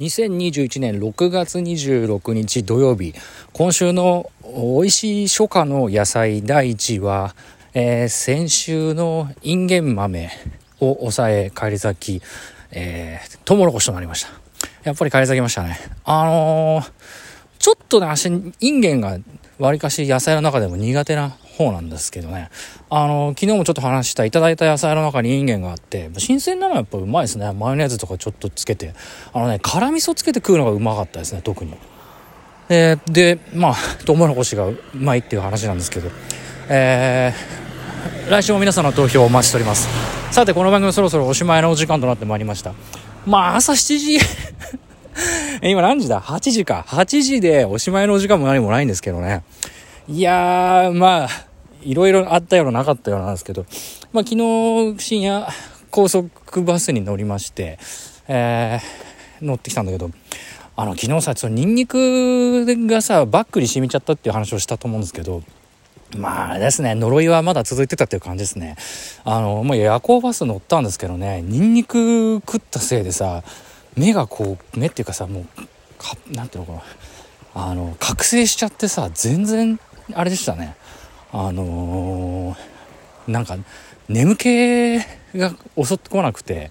2021年6月26日土曜日。今週の美味しい初夏の野菜第1位は、えー、先週のインゲン豆を抑え返り咲き、えー、トウモロコシとなりました。やっぱり返り咲きましたね。あのー、ちょっとね足インゲンがわりかし野菜の中でも苦手な方なんですけどね。あの、昨日もちょっと話したいただいた野菜の中にインゲンがあって、新鮮なのはやっぱうまいですね。マヨネーズとかちょっとつけて。あのね、辛味噌つけて食うのがうまかったですね、特に。えー、で、まあ、トウモロコシがうまいっていう話なんですけど、えー、来週も皆さんの投票をお待ちしております。さて、この番組そろそろおしまいのお時間となってまいりました。まあ、朝7時 今何時だ ?8 時か。8時でおしまいのお時間も何もないんですけどね。いやー、まあ、いろいろあったようななかったようなんですけど、まあ昨日深夜高速バスに乗りまして、えー、乗ってきたんだけど、あの昨日さ、そのニンニクがさ、バックに染みちゃったっていう話をしたと思うんですけど、まあですね、呪いはまだ続いてたっていう感じですね。あの、もう夜行バス乗ったんですけどね、ニンニク食ったせいでさ、目がこう、目っていうかさ、もう、か、なんていうのかな、あの、覚醒しちゃってさ、全然あれでしたね。あのー、なんか眠気が襲ってこなくて。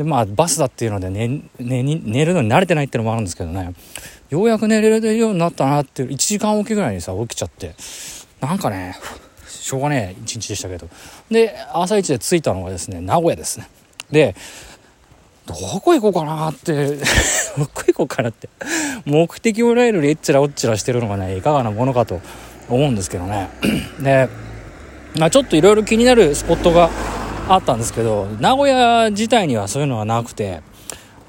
でまあバスだっていうので寝寝寝るのに慣れてないっていうのもあるんですけどね。ようやく寝れるようになったなっていう1時間おきぐらいにさ起きちゃって。なんかねしょうがねえ一日でしたけど。で朝一で着いたのがですね名古屋ですね。でどこ行こうかなって どこ行こうかなって。目的もらえるりえっちらおっちらしてるのがねいかがなものかと思うんですけどね で、まあ、ちょっといろいろ気になるスポットがあったんですけど名古屋自体にはそういうのはなくて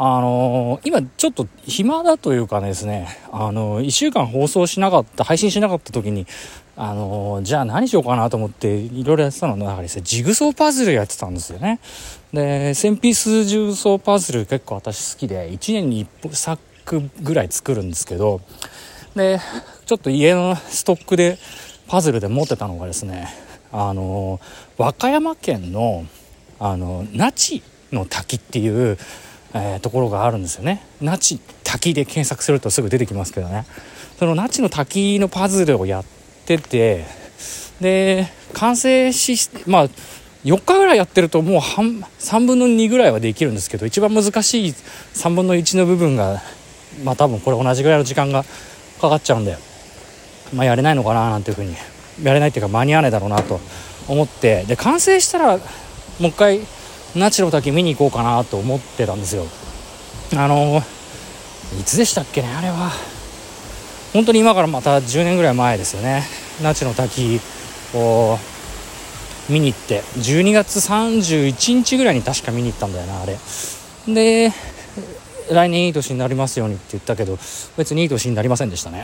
あのー、今ちょっと暇だというかですね、あのー、1週間放送しなかった、配信しなかった時に、あのー、じゃあ何しようかなと思っていろいろやってたの中でですね、ジグソーパズルやってたんですよね。で、1000ピースジグソーパズル結構私好きで、1年に1作ぐらい作るんですけど、で、ちょっと家のストックでパズルで持ってたのがですねあの和歌山県のあの那智の滝っていう、えー、ところがあるんですよね。那智滝で検索するとすぐ出てきますけどね。その那智の滝のパズルをやっててで完成しまあ4日ぐらいやってるともう半3分の2ぐらいはできるんですけど一番難しい3分の1の部分がまあ多分これ同じぐらいの時間がかかっちゃうんでまあ、やれないのかななんていうふうに。やれないっていうか間に合わないだろうなと思って。で完成したらもう一回ナチの滝見に行こうかなと思ってたんですよ。あのいつでしたっけねあれは。本当に今からまた10年ぐらい前ですよね。那智の滝を見に行って。12月31日ぐらいに確か見に行ったんだよなあれ。で来年いい年になりますようにって言ったけど、別にいい年になりませんでしたね。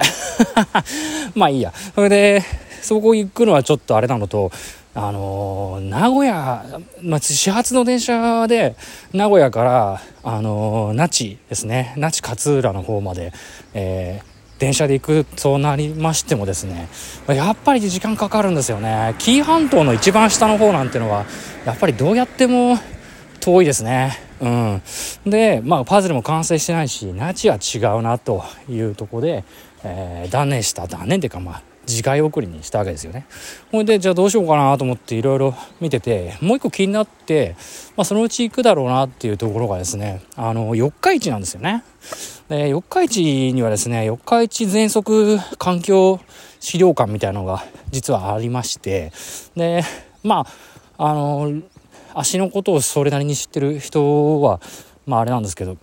まあいいや。それで、そこ行くのはちょっとあれなのと、あのー、名古屋、まあ、始発の電車で、名古屋から、あのー、那智ですね、那智勝浦の方まで、えー、電車で行くそうなりましてもですね、やっぱり時間かかるんですよね。紀伊半島の一番下の方なんてのは、やっぱりどうやっても遠いですね。うん、で、まあ、パズルも完成してないしナチは違うなというとこで、えー、断念した断念っていうかまあ次回送りにしたわけですよね。ほいでじゃあどうしようかなと思っていろいろ見ててもう一個気になって、まあ、そのうち行くだろうなっていうところがですねあの四日市なんですよね。で四日市にはですね四日市全息環境資料館みたいなのが実はありましてでまああの足のことをそれなりに知ってる人は、まああれなんですけど、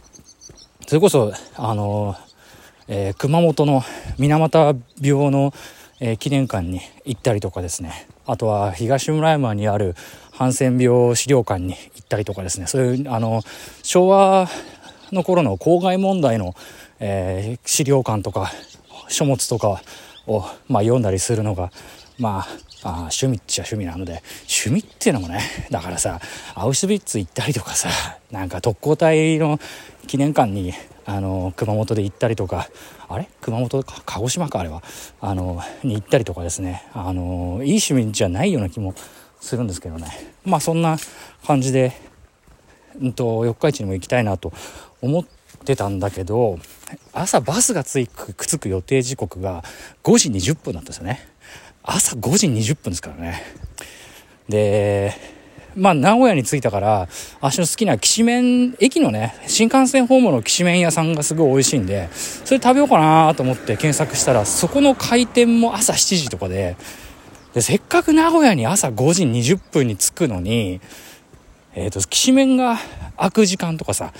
それこそ、あの、えー、熊本の水俣病の、えー、記念館に行ったりとかですね、あとは東村山にあるハンセン病資料館に行ったりとかですね、そういう、あの、昭和の頃の公害問題の、えー、資料館とか書物とかを、まあ、読んだりするのが、まあ、あ趣味っちゃ趣味なので趣味っていうのもね だからさアウシュビッツ行ったりとかさなんか特攻隊の記念館にあの熊本で行ったりとかあれ？熊本か？鹿児島かあれは？あのに行ったりとかですね。あのいい趣味じゃないような気もするんですけどね。まあそんな感じで、うんと、四日市にも行きたいなと思ってたんだけど朝バスがつくくつく予定時刻が5時20分だったんですよね。朝5時20分ですからねでまあ名古屋に着いたから足の好きなきしめん駅のね新幹線ホームのきしめん屋さんがすごい美味しいんでそれ食べようかなと思って検索したらそこの開店も朝7時とかででせっかく名古屋に朝5時20分に着くのにえっ、ー、ときしめんが開く時間とかさ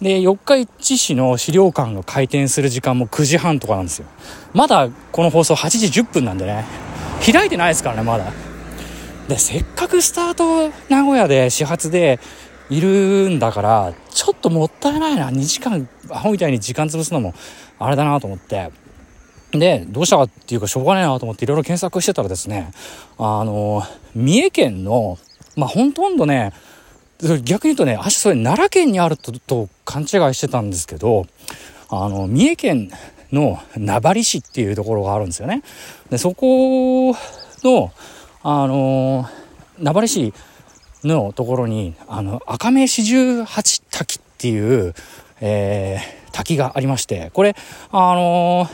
で、四日市市の資料館が開店する時間も9時半とかなんですよ。まだこの放送8時10分なんでね。開いてないですからね、まだ。で、せっかくスタート名古屋で始発でいるんだから、ちょっともったいないな。2時間、アホみたいに時間潰すのもあれだなと思って。で、どうしたかっていうかしょうがないなと思っていろいろ検索してたらですね、あの、三重県の、まあ、ほとんどね、逆に言うとね、足それ奈良県にあると勘違いしてたんですけど、あの、三重県の名張市っていうところがあるんですよね。で、そこの、あの、名張市のところに、あの、赤目四十八滝っていう、えー、滝がありまして、これ、あの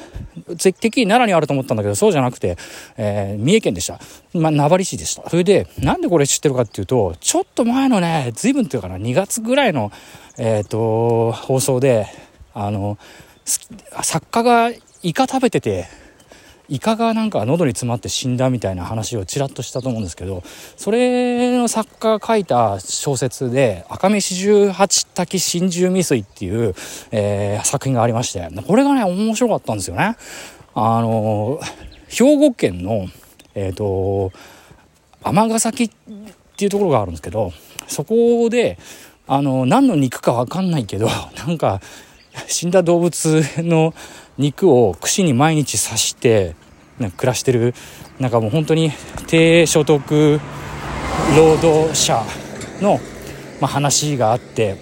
ー、てっきり奈良にあると思ったんだけど、そうじゃなくて、えー、三重県でした。まあ、名張市でした。それで、なんでこれ知ってるかっていうと、ちょっと前のね、随分っていうかな、2月ぐらいの、えっ、ー、と、放送で、あの、作家がイカ食べてて、イカがなんか喉に詰まって死んだみたいな話をちらっとしたと思うんですけどそれの作家が書いた小説で「赤目四十八滝真珠未遂」っていう、えー、作品がありましてこれがね面白かったんですよね。あの兵庫県のえっ、ー、と尼崎っていうところがあるんですけどそこであの何の肉か分かんないけどなんか死んだ動物の肉を串に毎日刺して暮らしてるなんかもう本当に低所得労働者の、まあ、話があって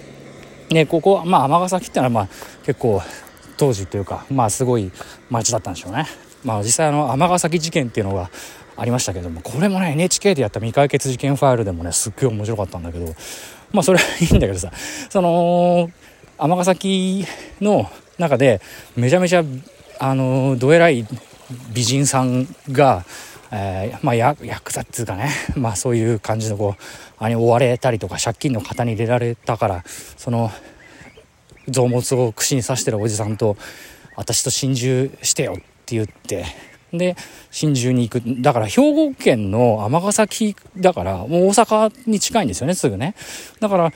ねここまあ尼崎っていうのはまあ結構当時というかまあすごい町だったんでしょうね。まあ実際あの尼崎事件っていうのがありましたけどもこれもね NHK でやった未解決事件ファイルでもねすっごい面白かったんだけどまあそれはいいんだけどさその尼崎の中でめちゃめちゃあのどえらい美人さんが、えー、まあヤクザっていうかね まあそういう感じのこうあれ追われたりとか借金の型に入れられたからその臓物を串に刺してるおじさんと私と心中してよって言ってで心中に行く。だから兵庫県の尼崎だからもう大阪に近いんですよねすぐね。だから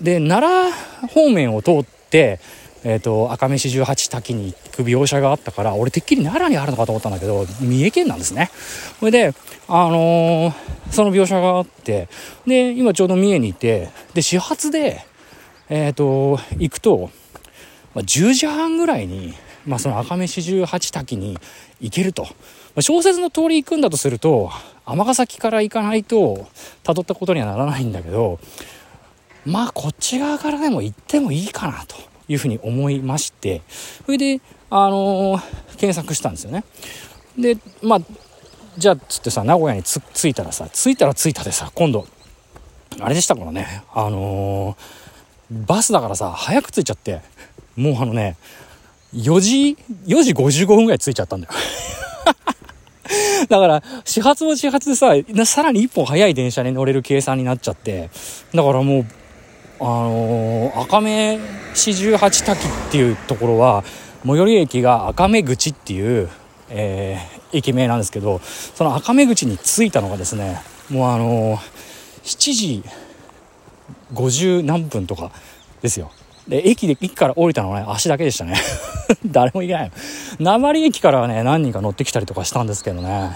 で奈良方面を通ってえっ、ー、と、赤目四十八滝に行く描写があったから、俺てっきり奈良にあるのかと思ったんだけど、三重県なんですね。それで、あのー、その描写があって、で、今ちょうど三重にいて、で、始発で、えっ、ー、と、行くと、まあ、10時半ぐらいに、まあ、その赤目四十八滝に行けると。まあ、小説の通り行くんだとすると、尼崎から行かないと、辿ったことにはならないんだけど、まあ、こっち側からでも行ってもいいかなと。いうふうに思いましてそれで、あのー、検索したんですよねでまあじゃあつってさ名古屋に着いたらさ着いたら着いたでさ今度あれでしたからねあのー、バスだからさ早く着いちゃってもうあのね4時4時55分ぐらい着いちゃったんだよだから、始発も始発でさ、さらに1本早い電車に乗れる計算になっちゃって、だからもう、あのー、赤目四十八滝っていうところは最寄り駅が赤目口っていう、えー、駅名なんですけどその赤目口に着いたのがですねもうあのー、7時50何分とかですよ。で駅で駅から降りたのはね足だけでしたね。誰も行けない鉛駅からはね何人か乗ってきたりとかしたんですけどね。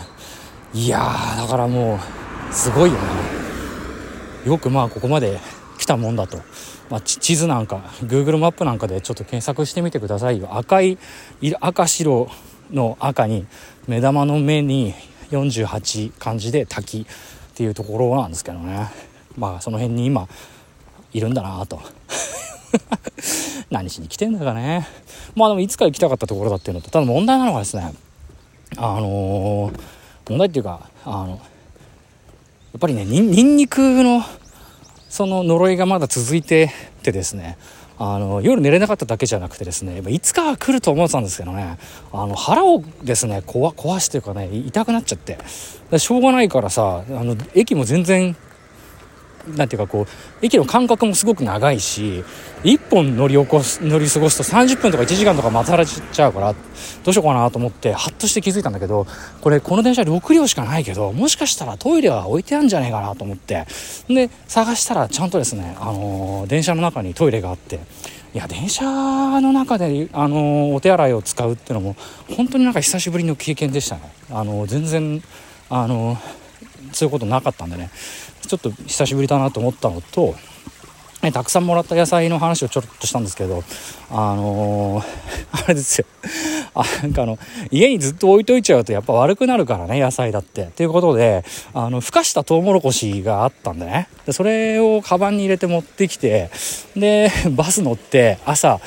いやーだからもうすごいよねよくまあここまで来たもんだと、まあ、地図なんか Google マップなんかでちょっと検索してみてくださいよ。赤い赤白の赤に目玉の目に48漢字で滝っていうところなんですけどね。まあその辺に今いるんだなと。何しに来てんだかね。まあでもいつか行きたかったところだっていうのとただ問題なのがですねあのー、問題っていうかあのやっぱりねにんにくのその呪いがまだ続いててですねあの夜寝れなかっただけじゃなくてですねいつかは来ると思ってたんですけどねあの腹をですね壊壊してというかね痛くなっちゃって。しょうがないからさあの駅も全然なんていうかこう駅の間隔もすごく長いし1本乗り起こす乗り過ごすと30分とか1時間とか待たれちゃうからどうしようかなと思ってハッとして気づいたんだけどこれこの電車6両しかないけどもしかしたらトイレは置いてあるんじゃないかなと思ってで探したらちゃんとですね、あのー、電車の中にトイレがあっていや電車の中で、あのー、お手洗いを使うっていうのも本当になんか久しぶりの経験でしたね。あのー、全然あのそういうことなかったんでね。ちょっと久しぶりだなと思ったのと、ね、たくさんもらった野菜の話をちょっとしたんですけどあのー、あれですよ。あなんかあの家にずっと置いといちゃうとやっぱ悪くなるからね野菜だって。ということであのふかしたトウモロコシがあったんでね。でそれをカバンに入れて持ってきてでバス乗って朝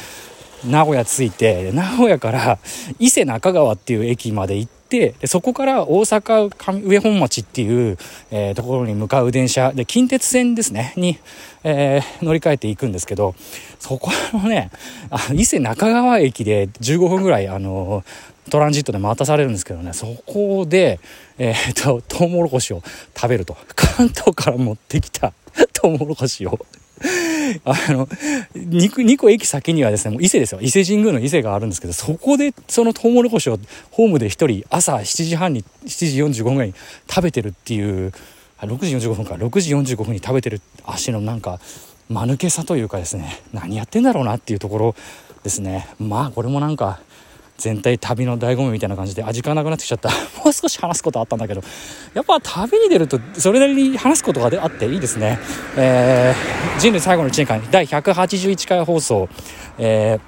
名古屋着いて名古屋から伊勢中川っていう駅まで行ってでそこから大阪上本町っていう、えー、ところに向かう電車で近鉄線ですねに、えー、乗り換えていくんですけどそこのねあ伊勢中川駅で15分ぐらいあのトランジットで待たされるんですけどねそこで、えーと、とトウモロコシを食べると。関東から持ってきた トウモロコシを。あの、2, 2個駅先にはですね、もう伊勢ですよ。伊勢神宮の伊勢があるんですけど、そこでそのトウモロコシをホームで1人朝7時半に、7時45分ぐらいに食べてるっていう、6時45分か、6時45分に食べてる足のなんか、間抜けさというかですね、何やってんだろうなっていうところですね。まあ、これもなんか、全体旅の醍醐味みたいな感じで味がなくなってきちゃった。もう少し話すことあったんだけど。やっぱ旅に出るとそれなりに話すことがあっていいですね、えー、人類最後の1年間第181回放送、え